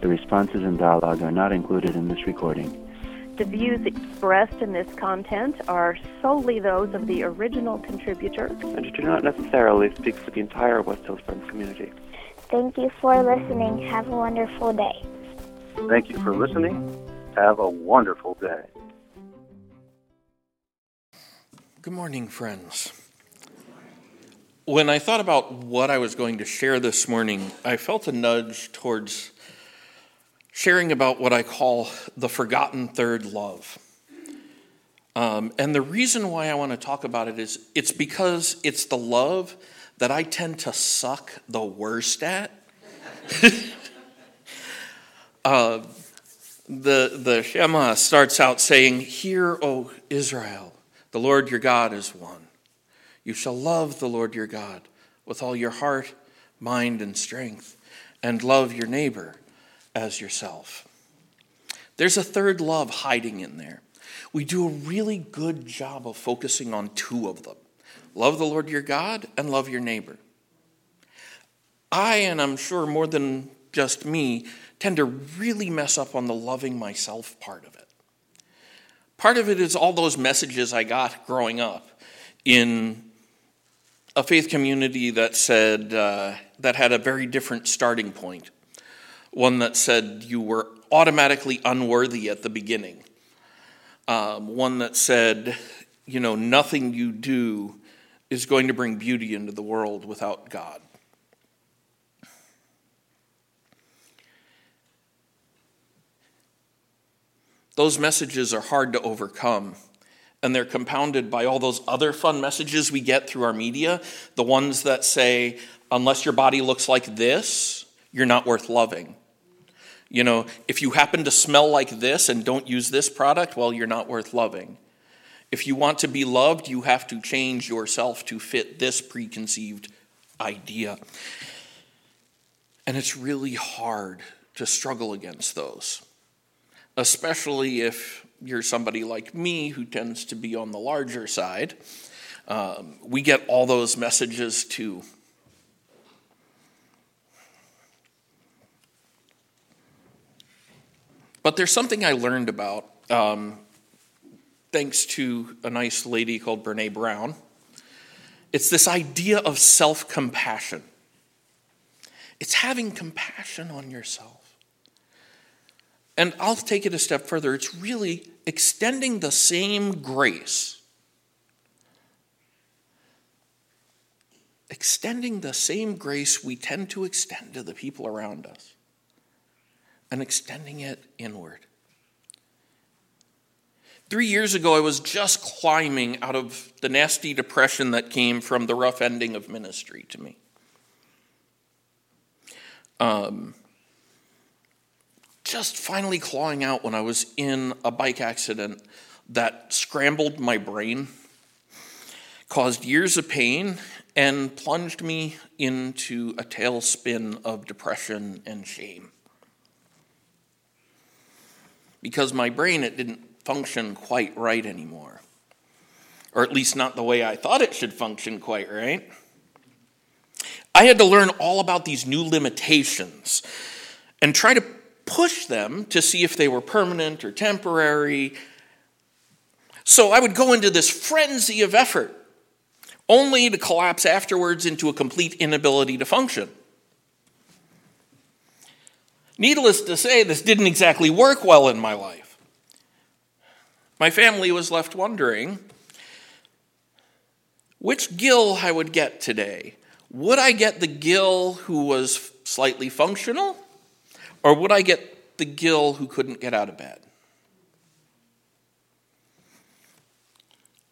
The responses and dialogue are not included in this recording. The views expressed in this content are solely those of the original contributor and do not necessarily speak for the entire West Hills Friends community. Thank you for listening. Have a wonderful day. Thank you for listening. Have a wonderful day. Good morning, friends. When I thought about what I was going to share this morning, I felt a nudge towards sharing about what I call the forgotten third love. Um, and the reason why I want to talk about it is it's because it's the love that I tend to suck the worst at. uh, the, the Shema starts out saying, Hear, O Israel, the Lord your God is one. You shall love the Lord your God with all your heart, mind, and strength, and love your neighbor as yourself. There's a third love hiding in there. We do a really good job of focusing on two of them love the Lord your God and love your neighbor. I, and I'm sure more than just me, tend to really mess up on the loving myself part of it. Part of it is all those messages I got growing up in a faith community that said, uh, that had a very different starting point. One that said you were automatically unworthy at the beginning. Um, one that said, you know, nothing you do is going to bring beauty into the world without God. Those messages are hard to overcome, and they're compounded by all those other fun messages we get through our media. The ones that say, unless your body looks like this, you're not worth loving. You know, if you happen to smell like this and don't use this product, well, you're not worth loving. If you want to be loved, you have to change yourself to fit this preconceived idea. And it's really hard to struggle against those especially if you're somebody like me who tends to be on the larger side. Um, we get all those messages too. But there's something I learned about um, thanks to a nice lady called Brene Brown. It's this idea of self compassion. It's having compassion on yourself. And I'll take it a step further. It's really extending the same grace, extending the same grace we tend to extend to the people around us, and extending it inward. Three years ago, I was just climbing out of the nasty depression that came from the rough ending of ministry to me. Um, just finally clawing out when I was in a bike accident that scrambled my brain, caused years of pain, and plunged me into a tailspin of depression and shame. Because my brain, it didn't function quite right anymore. Or at least not the way I thought it should function quite right. I had to learn all about these new limitations and try to push them to see if they were permanent or temporary. So I would go into this frenzy of effort, only to collapse afterwards into a complete inability to function. Needless to say, this didn't exactly work well in my life. My family was left wondering which gill I would get today. Would I get the gill who was slightly functional? Or would I get the gill who couldn't get out of bed?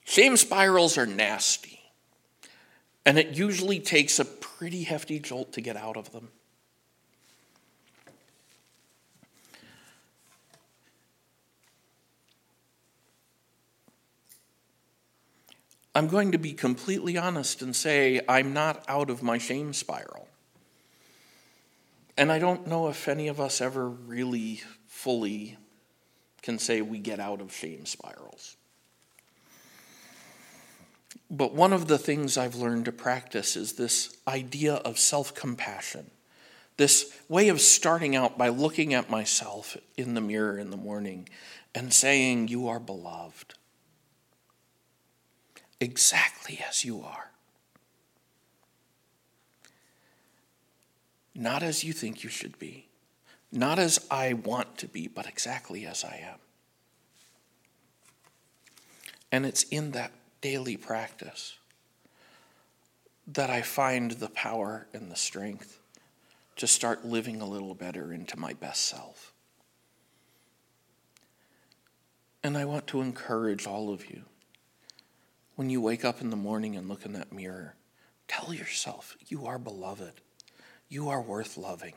Shame spirals are nasty, and it usually takes a pretty hefty jolt to get out of them. I'm going to be completely honest and say I'm not out of my shame spiral. And I don't know if any of us ever really fully can say we get out of shame spirals. But one of the things I've learned to practice is this idea of self compassion. This way of starting out by looking at myself in the mirror in the morning and saying, You are beloved, exactly as you are. Not as you think you should be, not as I want to be, but exactly as I am. And it's in that daily practice that I find the power and the strength to start living a little better into my best self. And I want to encourage all of you when you wake up in the morning and look in that mirror, tell yourself you are beloved, you are worth loving.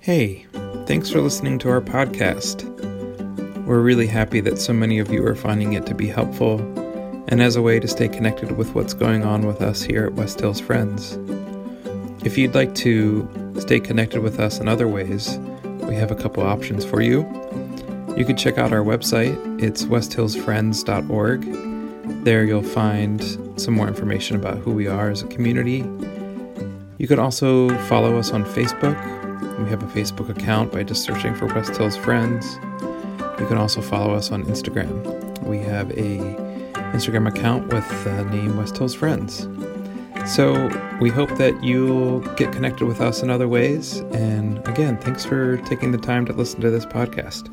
Hey, thanks for listening to our podcast. We're really happy that so many of you are finding it to be helpful and as a way to stay connected with what's going on with us here at West Hills Friends. If you'd like to stay connected with us in other ways, we have a couple options for you. You can check out our website, it's westhillsfriends.org. There you'll find some more information about who we are as a community. You can also follow us on Facebook. We have a Facebook account by just searching for West Hills Friends. You can also follow us on Instagram. We have a Instagram account with the name West Hills Friends. So we hope that you'll get connected with us in other ways. And again, thanks for taking the time to listen to this podcast.